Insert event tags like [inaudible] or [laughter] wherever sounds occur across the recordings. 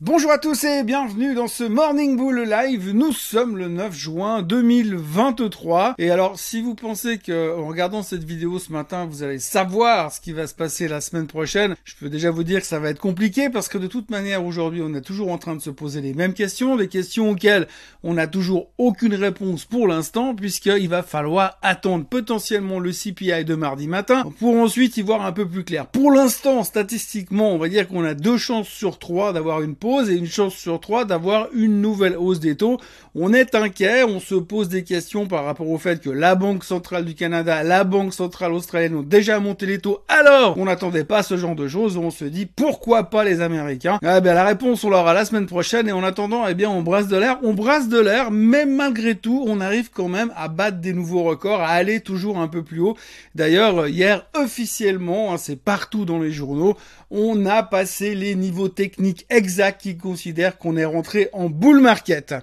Bonjour à tous et bienvenue dans ce Morning Bull Live. Nous sommes le 9 juin 2023. Et alors, si vous pensez que en regardant cette vidéo ce matin, vous allez savoir ce qui va se passer la semaine prochaine, je peux déjà vous dire que ça va être compliqué parce que de toute manière, aujourd'hui, on est toujours en train de se poser les mêmes questions, des questions auxquelles on n'a toujours aucune réponse pour l'instant puisqu'il va falloir attendre potentiellement le CPI de mardi matin pour ensuite y voir un peu plus clair. Pour l'instant, statistiquement, on va dire qu'on a deux chances sur trois d'avoir une et une chance sur trois d'avoir une nouvelle hausse des taux. On est inquiet, on se pose des questions par rapport au fait que la Banque centrale du Canada, la Banque centrale australienne ont déjà monté les taux alors on n'attendait pas ce genre de choses. On se dit pourquoi pas les Américains? Eh bien la réponse on l'aura la semaine prochaine et en attendant eh bien on brasse de l'air, on brasse de l'air, mais malgré tout on arrive quand même à battre des nouveaux records, à aller toujours un peu plus haut. D'ailleurs hier officiellement, hein, c'est partout dans les journaux, on a passé les niveaux techniques exacts qui considère qu'on est rentré en bull market.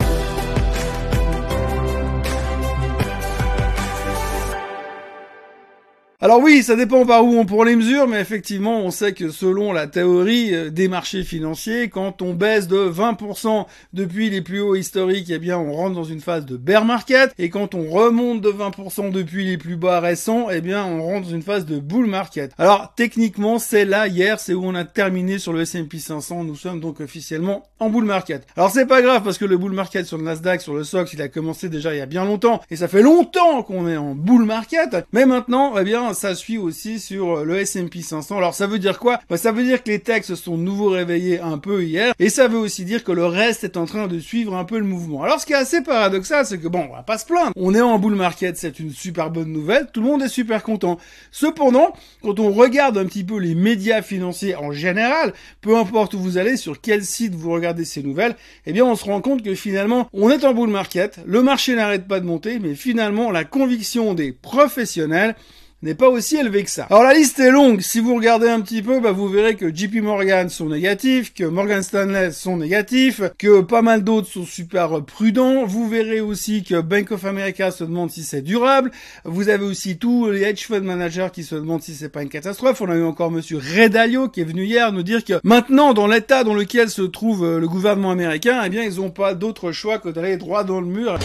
Alors oui, ça dépend par où on prend les mesures, mais effectivement, on sait que selon la théorie euh, des marchés financiers, quand on baisse de 20% depuis les plus hauts historiques, eh bien, on rentre dans une phase de bear market, et quand on remonte de 20% depuis les plus bas récents, eh bien, on rentre dans une phase de bull market. Alors, techniquement, c'est là, hier, c'est où on a terminé sur le S&P 500, nous sommes donc officiellement en bull market. Alors, c'est pas grave, parce que le bull market sur le Nasdaq, sur le SOX, il a commencé déjà il y a bien longtemps, et ça fait longtemps qu'on est en bull market, mais maintenant, eh bien, ça suit aussi sur euh, le S&P 500. Alors ça veut dire quoi? Bah, Ça veut dire que les techs se sont nouveau réveillés un peu hier, et ça veut aussi dire que le reste est en train de suivre un peu le mouvement. Alors ce qui est assez paradoxal, c'est que bon, on va pas se plaindre. On est en bull market, c'est une super bonne nouvelle, tout le monde est super content. Cependant, quand on regarde un petit peu les médias financiers en général, peu importe où vous allez, sur quel site vous regardez ces nouvelles, eh bien on se rend compte que finalement, on est en bull market, le marché n'arrête pas de monter, mais finalement la conviction des professionnels n'est pas aussi élevé que ça. Alors la liste est longue, si vous regardez un petit peu, bah, vous verrez que JP Morgan sont négatifs, que Morgan Stanley sont négatifs, que pas mal d'autres sont super prudents, vous verrez aussi que Bank of America se demande si c'est durable, vous avez aussi tous les hedge fund managers qui se demandent si c'est pas une catastrophe, on a eu encore monsieur Redalio qui est venu hier nous dire que maintenant dans l'état dans lequel se trouve le gouvernement américain, eh bien ils ont pas d'autre choix que d'aller droit dans le mur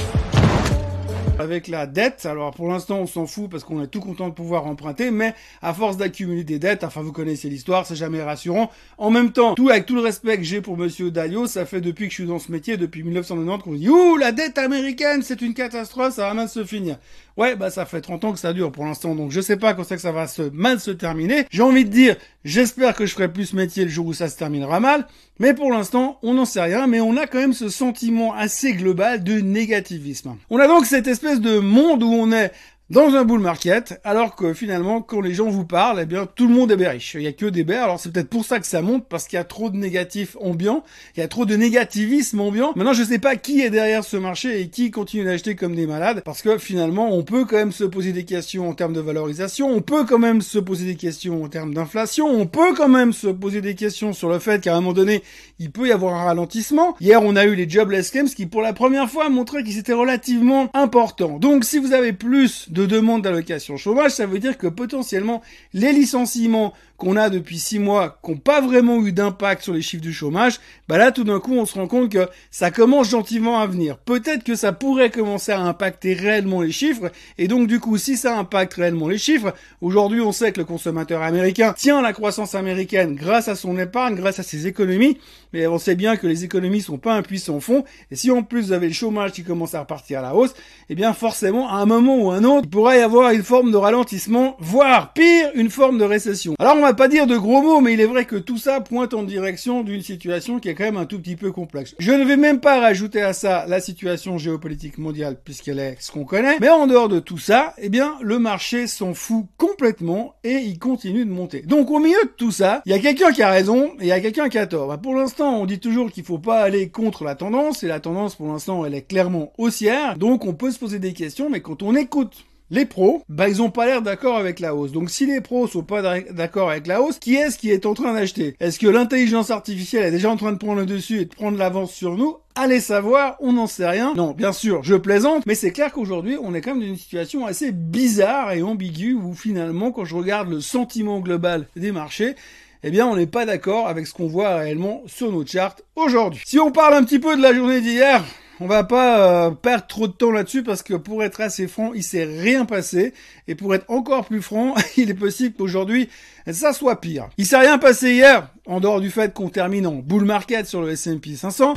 avec la dette. Alors pour l'instant, on s'en fout parce qu'on est tout content de pouvoir emprunter, mais à force d'accumuler des dettes, enfin vous connaissez l'histoire, c'est jamais rassurant. En même temps, tout avec tout le respect que j'ai pour Monsieur Dalio, ça fait depuis que je suis dans ce métier, depuis 1990, qu'on dit ouh la dette américaine, c'est une catastrophe, ça va mal se finir. Ouais, bah ça fait 30 ans que ça dure pour l'instant, donc je sais pas quand c'est que ça va se mal se terminer. J'ai envie de dire, j'espère que je ferai plus ce métier le jour où ça se terminera mal, mais pour l'instant, on n'en sait rien, mais on a quand même ce sentiment assez global de négativisme. On a donc cette espèce de monde où on est dans un bull market, alors que finalement, quand les gens vous parlent, eh bien, tout le monde est bearish. Il y a que des bears. Alors, c'est peut-être pour ça que ça monte, parce qu'il y a trop de négatifs ambiants. Il y a trop de négativisme ambiant. Maintenant, je sais pas qui est derrière ce marché et qui continue d'acheter comme des malades, parce que finalement, on peut quand même se poser des questions en termes de valorisation. On peut quand même se poser des questions en termes d'inflation. On peut quand même se poser des questions sur le fait qu'à un moment donné, il peut y avoir un ralentissement. Hier, on a eu les jobless claims qui, pour la première fois, montraient qu'ils étaient relativement importants. Donc, si vous avez plus de demande d'allocation chômage, ça veut dire que potentiellement les licenciements qu'on a depuis six mois, qui n'ont pas vraiment eu d'impact sur les chiffres du chômage, bah là tout d'un coup on se rend compte que ça commence gentiment à venir. Peut-être que ça pourrait commencer à impacter réellement les chiffres, et donc du coup si ça impacte réellement les chiffres, aujourd'hui on sait que le consommateur américain tient la croissance américaine grâce à son épargne, grâce à ses économies, mais on sait bien que les économies sont pas un puissant fond, et si en plus vous avez le chômage qui commence à repartir à la hausse, eh bien forcément à un moment ou un autre, il pourrait y avoir une forme de ralentissement, voire pire, une forme de récession. Alors on va pas dire de gros mots, mais il est vrai que tout ça pointe en direction d'une situation qui est quand même un tout petit peu complexe. Je ne vais même pas rajouter à ça la situation géopolitique mondiale, puisqu'elle est ce qu'on connaît, mais en dehors de tout ça, eh bien, le marché s'en fout complètement et il continue de monter. Donc au milieu de tout ça, il y a quelqu'un qui a raison et il y a quelqu'un qui a tort. Bah, pour l'instant, on dit toujours qu'il faut pas aller contre la tendance, et la tendance pour l'instant, elle est clairement haussière, donc on peut se poser des questions, mais quand on écoute les pros, bah ils ont pas l'air d'accord avec la hausse. Donc si les pros sont pas d'accord avec la hausse, qui est-ce qui est en train d'acheter? Est-ce que l'intelligence artificielle est déjà en train de prendre le dessus et de prendre l'avance sur nous? Allez savoir, on n'en sait rien. Non, bien sûr, je plaisante, mais c'est clair qu'aujourd'hui, on est quand même dans une situation assez bizarre et ambiguë où finalement, quand je regarde le sentiment global des marchés, eh bien on n'est pas d'accord avec ce qu'on voit réellement sur nos charts aujourd'hui. Si on parle un petit peu de la journée d'hier, on va pas euh, perdre trop de temps là-dessus parce que pour être assez franc, il s'est rien passé. Et pour être encore plus franc, [laughs] il est possible qu'aujourd'hui, ça soit pire. Il s'est rien passé hier, en dehors du fait qu'on termine en bull market sur le S&P 500.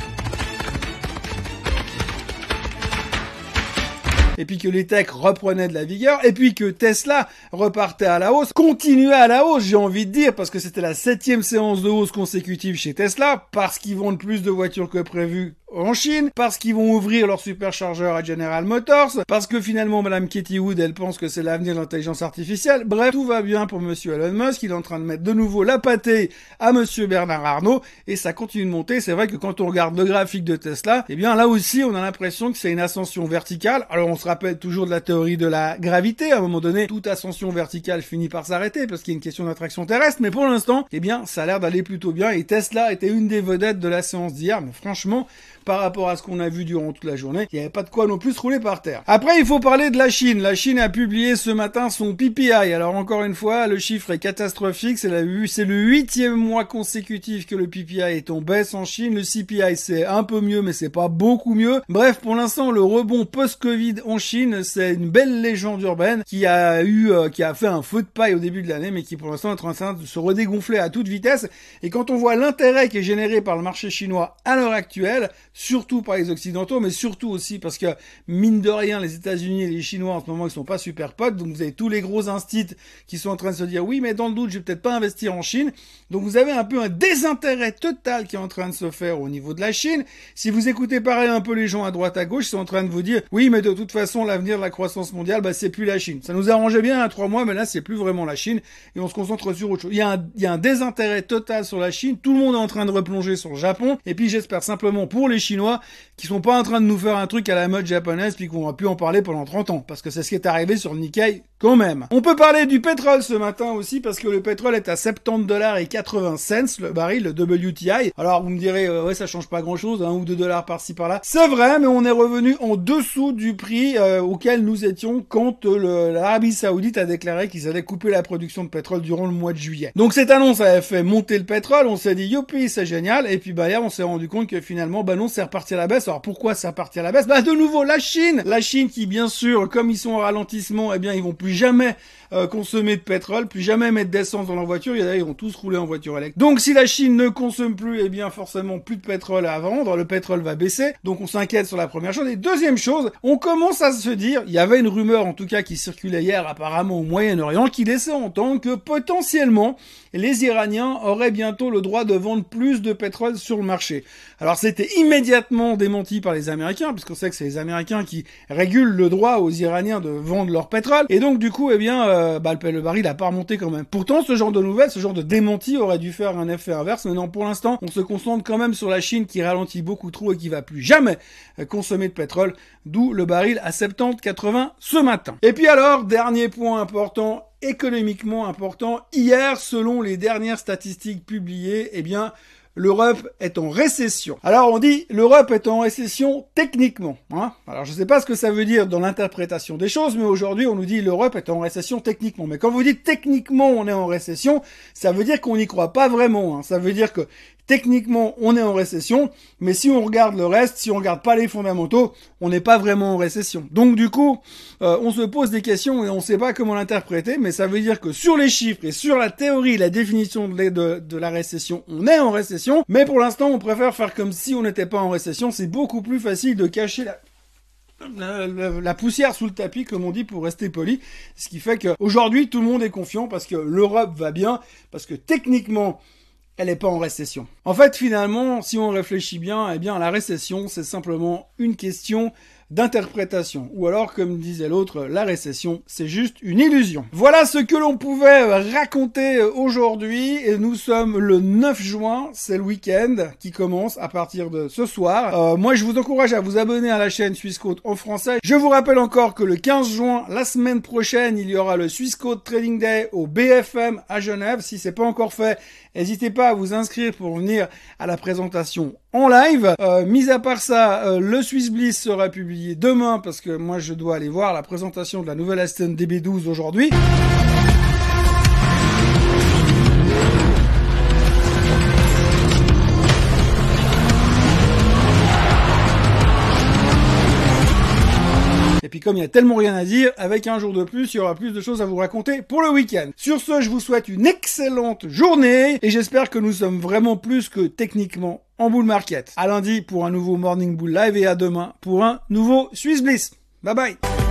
et puis que les techs reprenaient de la vigueur, et puis que Tesla repartait à la hausse, continuait à la hausse, j'ai envie de dire, parce que c'était la septième séance de hausse consécutive chez Tesla, parce qu'ils vendent plus de voitures que prévu en Chine, parce qu'ils vont ouvrir leur superchargeur à General Motors, parce que finalement Madame Katie Wood, elle pense que c'est l'avenir de l'intelligence artificielle. Bref, tout va bien pour Monsieur Elon Musk, il est en train de mettre de nouveau la pâtée à Monsieur Bernard Arnault, et ça continue de monter. C'est vrai que quand on regarde le graphique de Tesla, eh bien là aussi, on a l'impression que c'est une ascension verticale. Alors on se rappelle toujours de la théorie de la gravité. À un moment donné, toute ascension verticale finit par s'arrêter parce qu'il y a une question d'attraction terrestre. Mais pour l'instant, eh bien, ça a l'air d'aller plutôt bien. Et Tesla était une des vedettes de la séance d'hier. Mais franchement, par rapport à ce qu'on a vu durant toute la journée. Il n'y avait pas de quoi non plus rouler par terre. Après, il faut parler de la Chine. La Chine a publié ce matin son PPI. Alors encore une fois, le chiffre est catastrophique. C'est c'est le huitième mois consécutif que le PPI est en baisse en Chine. Le CPI c'est un peu mieux, mais c'est pas beaucoup mieux. Bref, pour l'instant, le rebond post-Covid en Chine, c'est une belle légende urbaine qui a eu, euh, qui a fait un feu de paille au début de l'année, mais qui pour l'instant est en train de se redégonfler à toute vitesse. Et quand on voit l'intérêt qui est généré par le marché chinois à l'heure actuelle, surtout par les Occidentaux, mais surtout aussi parce que, mine de rien, les États-Unis et les Chinois, en ce moment, ils sont pas super potes, donc vous avez tous les gros instits qui sont en train de se dire, oui, mais dans le doute, je vais peut-être pas investir en Chine. Donc vous avez un peu un désintérêt total qui est en train de se faire au niveau de la Chine. Si vous écoutez pareil un peu les gens à droite à gauche, ils sont en train de vous dire, oui, mais de toute façon, l'avenir de la croissance mondiale, bah, c'est plus la Chine. Ça nous arrangeait bien à trois mois, mais là, c'est plus vraiment la Chine, et on se concentre sur autre chose. Il y a un, il y a un désintérêt total sur la Chine, tout le monde est en train de replonger sur le Japon, et puis j'espère simplement pour les Chinois qui sont pas en train de nous faire un truc à la mode japonaise puis qu'on va plus en parler pendant 30 ans parce que c'est ce qui est arrivé sur Nikkei quand même. On peut parler du pétrole ce matin aussi parce que le pétrole est à 70 dollars et 80 cents le baril, le WTI. Alors vous me direz euh, ouais ça change pas grand chose, un ou deux dollars par-ci par-là. C'est vrai mais on est revenu en dessous du prix euh, auquel nous étions quand euh, l'Arabie Saoudite a déclaré qu'ils allaient couper la production de pétrole durant le mois de juillet. Donc cette annonce avait fait monter le pétrole, on s'est dit youpi c'est génial et puis bah hier on s'est rendu compte que finalement bah non c'est reparti à la baisse. Alors pourquoi ça parti à la baisse? Bah de nouveau la Chine, la Chine qui bien sûr, comme ils sont en ralentissement, eh bien ils vont plus jamais euh, consommer de pétrole, plus jamais mettre d'essence dans leur voiture. Ils vont tous rouler en voiture électrique. Donc si la Chine ne consomme plus, eh bien forcément plus de pétrole à vendre, le pétrole va baisser. Donc on s'inquiète sur la première chose. Et deuxième chose, on commence à se dire, il y avait une rumeur en tout cas qui circulait hier apparemment au Moyen-Orient qui laissait entendre que potentiellement les Iraniens auraient bientôt le droit de vendre plus de pétrole sur le marché. Alors c'était immédiatement démenti par les Américains, puisqu'on sait que c'est les Américains qui régulent le droit aux Iraniens de vendre leur pétrole. Et donc du coup, eh bien, euh, bah, le baril n'a pas remonté quand même. Pourtant, ce genre de nouvelles, ce genre de démenti aurait dû faire un effet inverse. Mais non, pour l'instant, on se concentre quand même sur la Chine qui ralentit beaucoup trop et qui va plus jamais euh, consommer de pétrole. D'où le baril à 70-80 ce matin. Et puis alors, dernier point important, économiquement important. Hier, selon les dernières statistiques publiées, eh bien, l'Europe est en récession. Alors on dit l'Europe est en récession techniquement. Hein Alors je ne sais pas ce que ça veut dire dans l'interprétation des choses, mais aujourd'hui on nous dit l'Europe est en récession techniquement. Mais quand vous dites techniquement on est en récession, ça veut dire qu'on n'y croit pas vraiment. Hein. Ça veut dire que techniquement, on est en récession, mais si on regarde le reste, si on regarde pas les fondamentaux, on n'est pas vraiment en récession. Donc du coup, euh, on se pose des questions et on ne sait pas comment l'interpréter, mais ça veut dire que sur les chiffres et sur la théorie, la définition de, la récession, on est en récession, mais pour l'instant, on préfère faire comme si on n'était pas en récession. C'est beaucoup plus facile de cacher la, la, poussière sous le tapis, comme on dit, pour rester poli. Ce qui fait qu'aujourd'hui, tout le monde est confiant parce que l'Europe va bien, parce que techniquement, elle n'est pas en récession. En fait, finalement, si on réfléchit bien, eh bien, la récession, c'est simplement une question d'interprétation. Ou alors, comme disait l'autre, la récession, c'est juste une illusion. Voilà ce que l'on pouvait raconter aujourd'hui. Et nous sommes le 9 juin, c'est le week-end qui commence à partir de ce soir. Euh, moi, je vous encourage à vous abonner à la chaîne Swissquote en français. Je vous rappelle encore que le 15 juin, la semaine prochaine, il y aura le Swissquote Trading Day au BFM à Genève. Si c'est pas encore fait, N'hésitez pas à vous inscrire pour venir à la présentation en live. Euh, mis à part ça, euh, le Swiss Bliss sera demain parce que moi je dois aller voir la présentation de la nouvelle Aston DB12 aujourd'hui. Et puis comme il y a tellement rien à dire, avec un jour de plus, il y aura plus de choses à vous raconter pour le week-end. Sur ce, je vous souhaite une excellente journée et j'espère que nous sommes vraiment plus que techniquement en bull market. À lundi pour un nouveau Morning Bull Live et à demain pour un nouveau Swiss Bliss. Bye bye